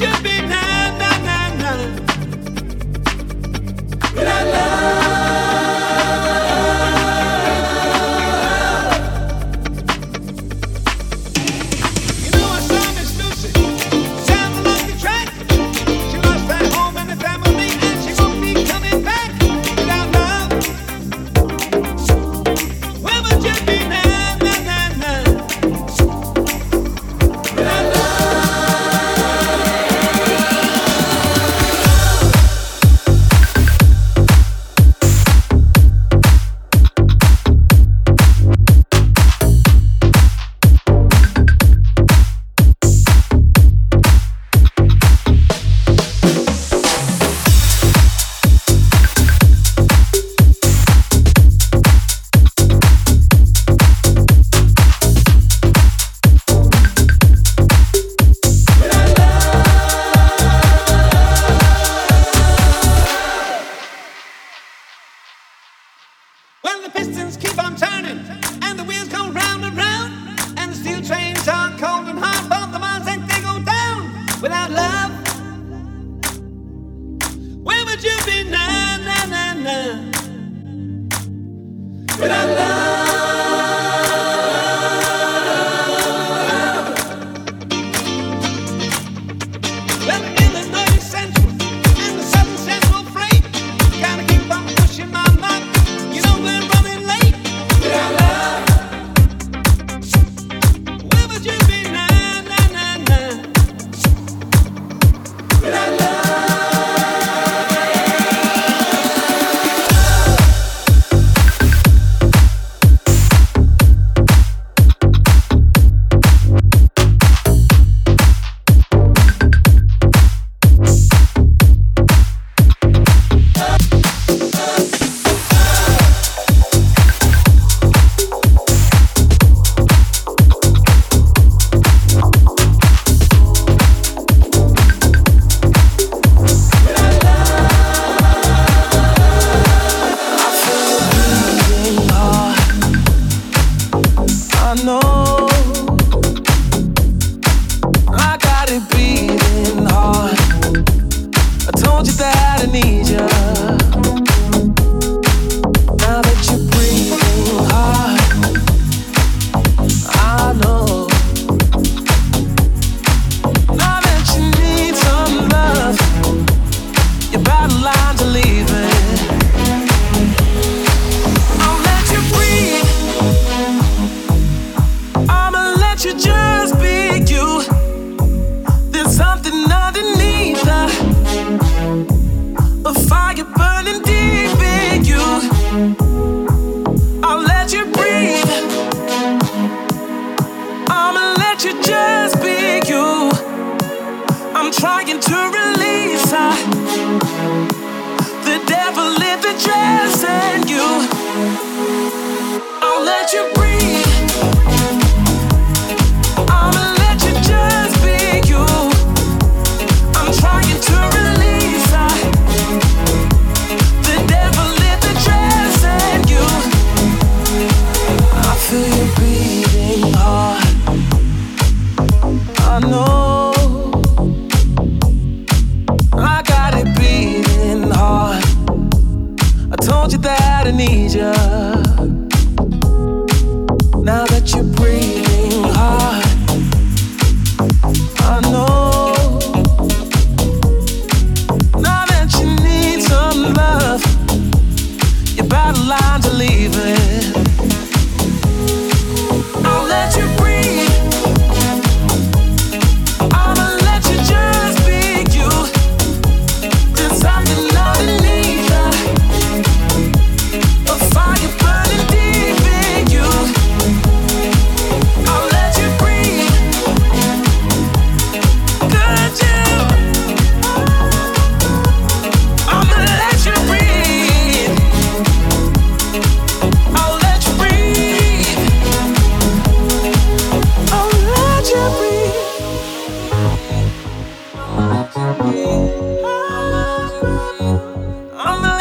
you be?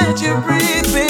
that you breathe me.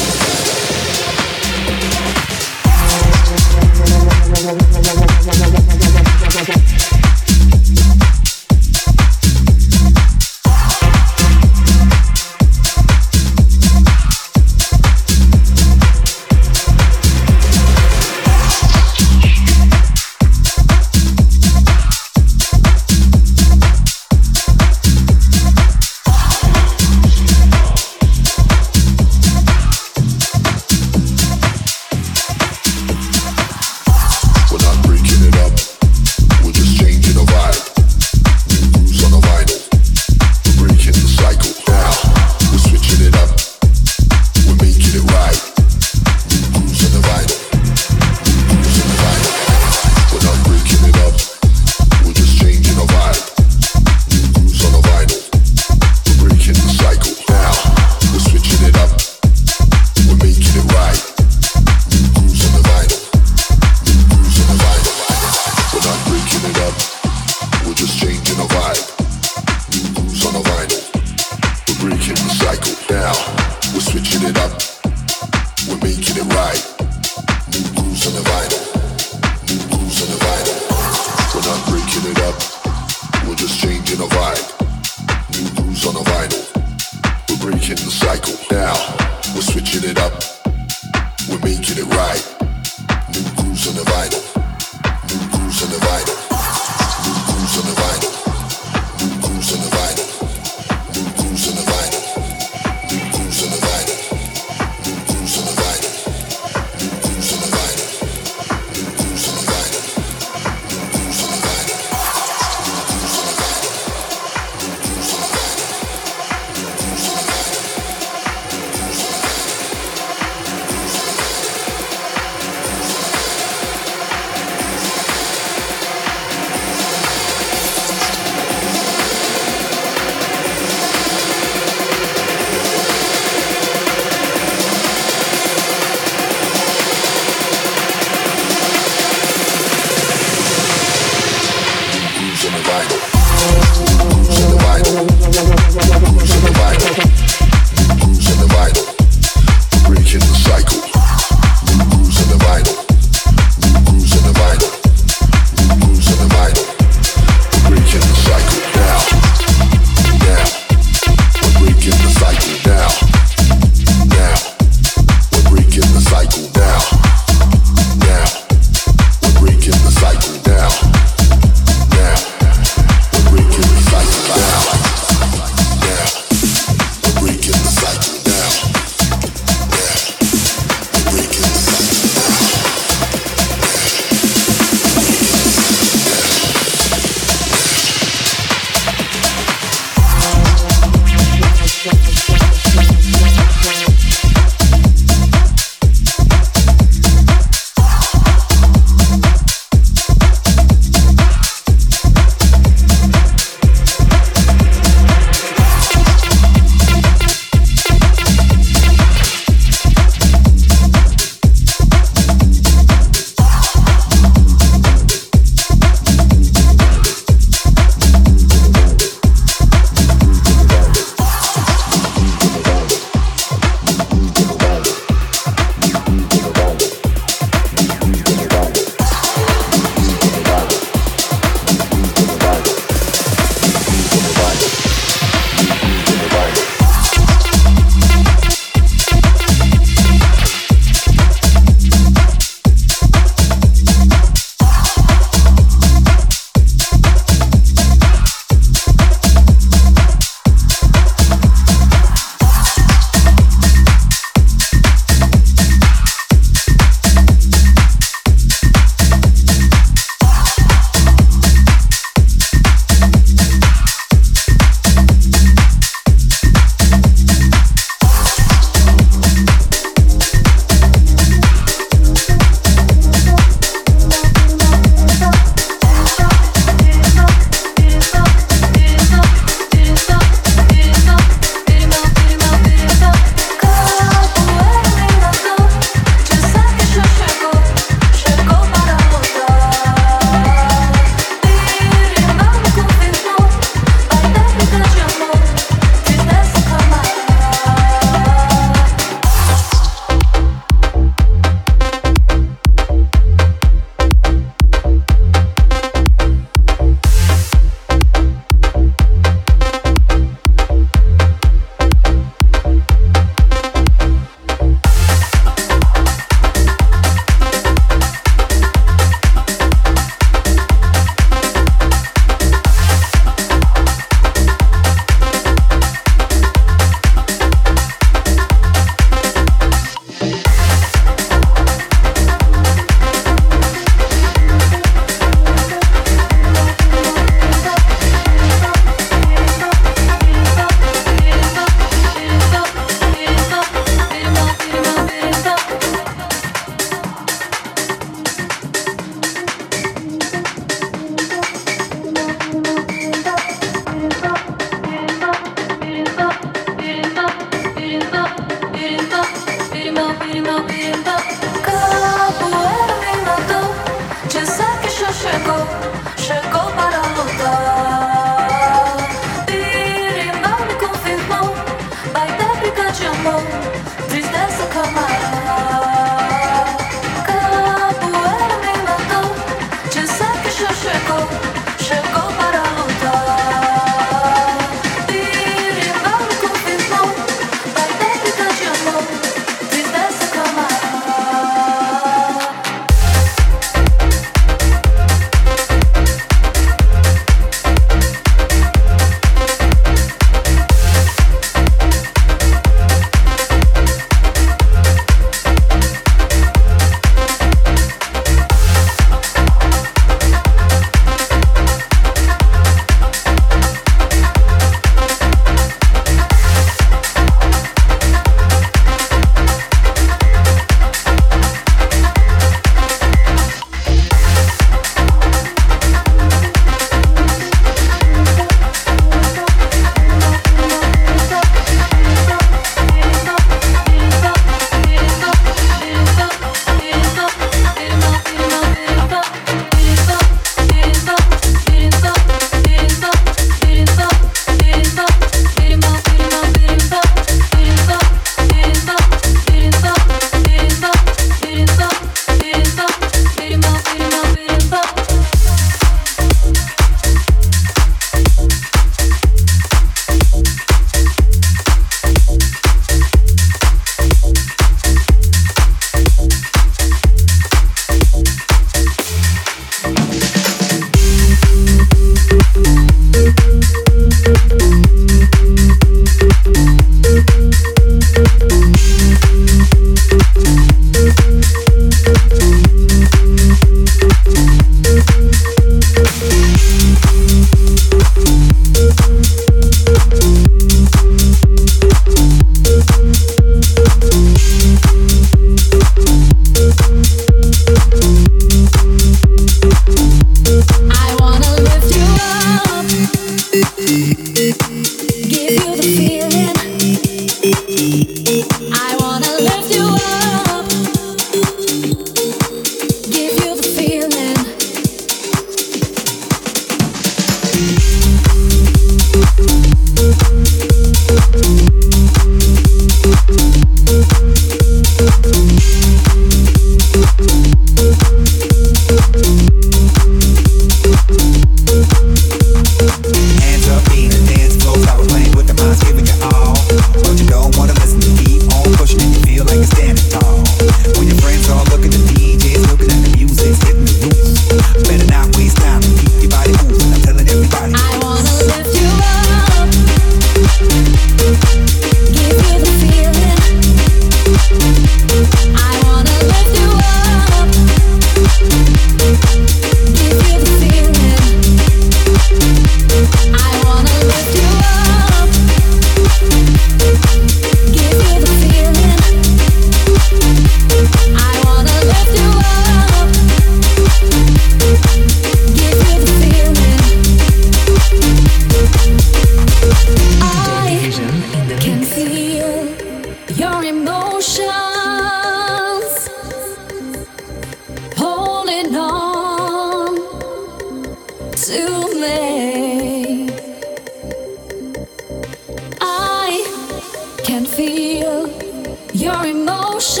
emotions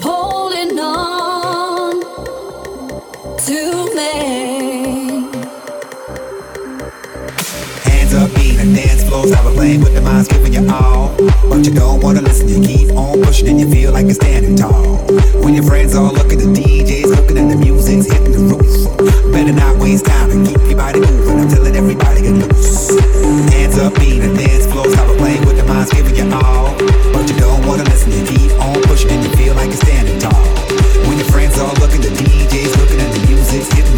holding on to me. Don't stop playing with the minds, giving you all. But you don't wanna listen, you keep on pushing and you feel like you're standing tall. When your friends all looking at DJs, looking at the music's hitting the roof. Better not waste time and keep your body moving. I'm telling everybody get loose. Hands up, beat the dance floor. Stop playing with the minds, giving you all. But you don't wanna listen, you keep on pushing and you feel like you're standing tall. When your friends all looking at DJs, looking at the music's hitting the roof.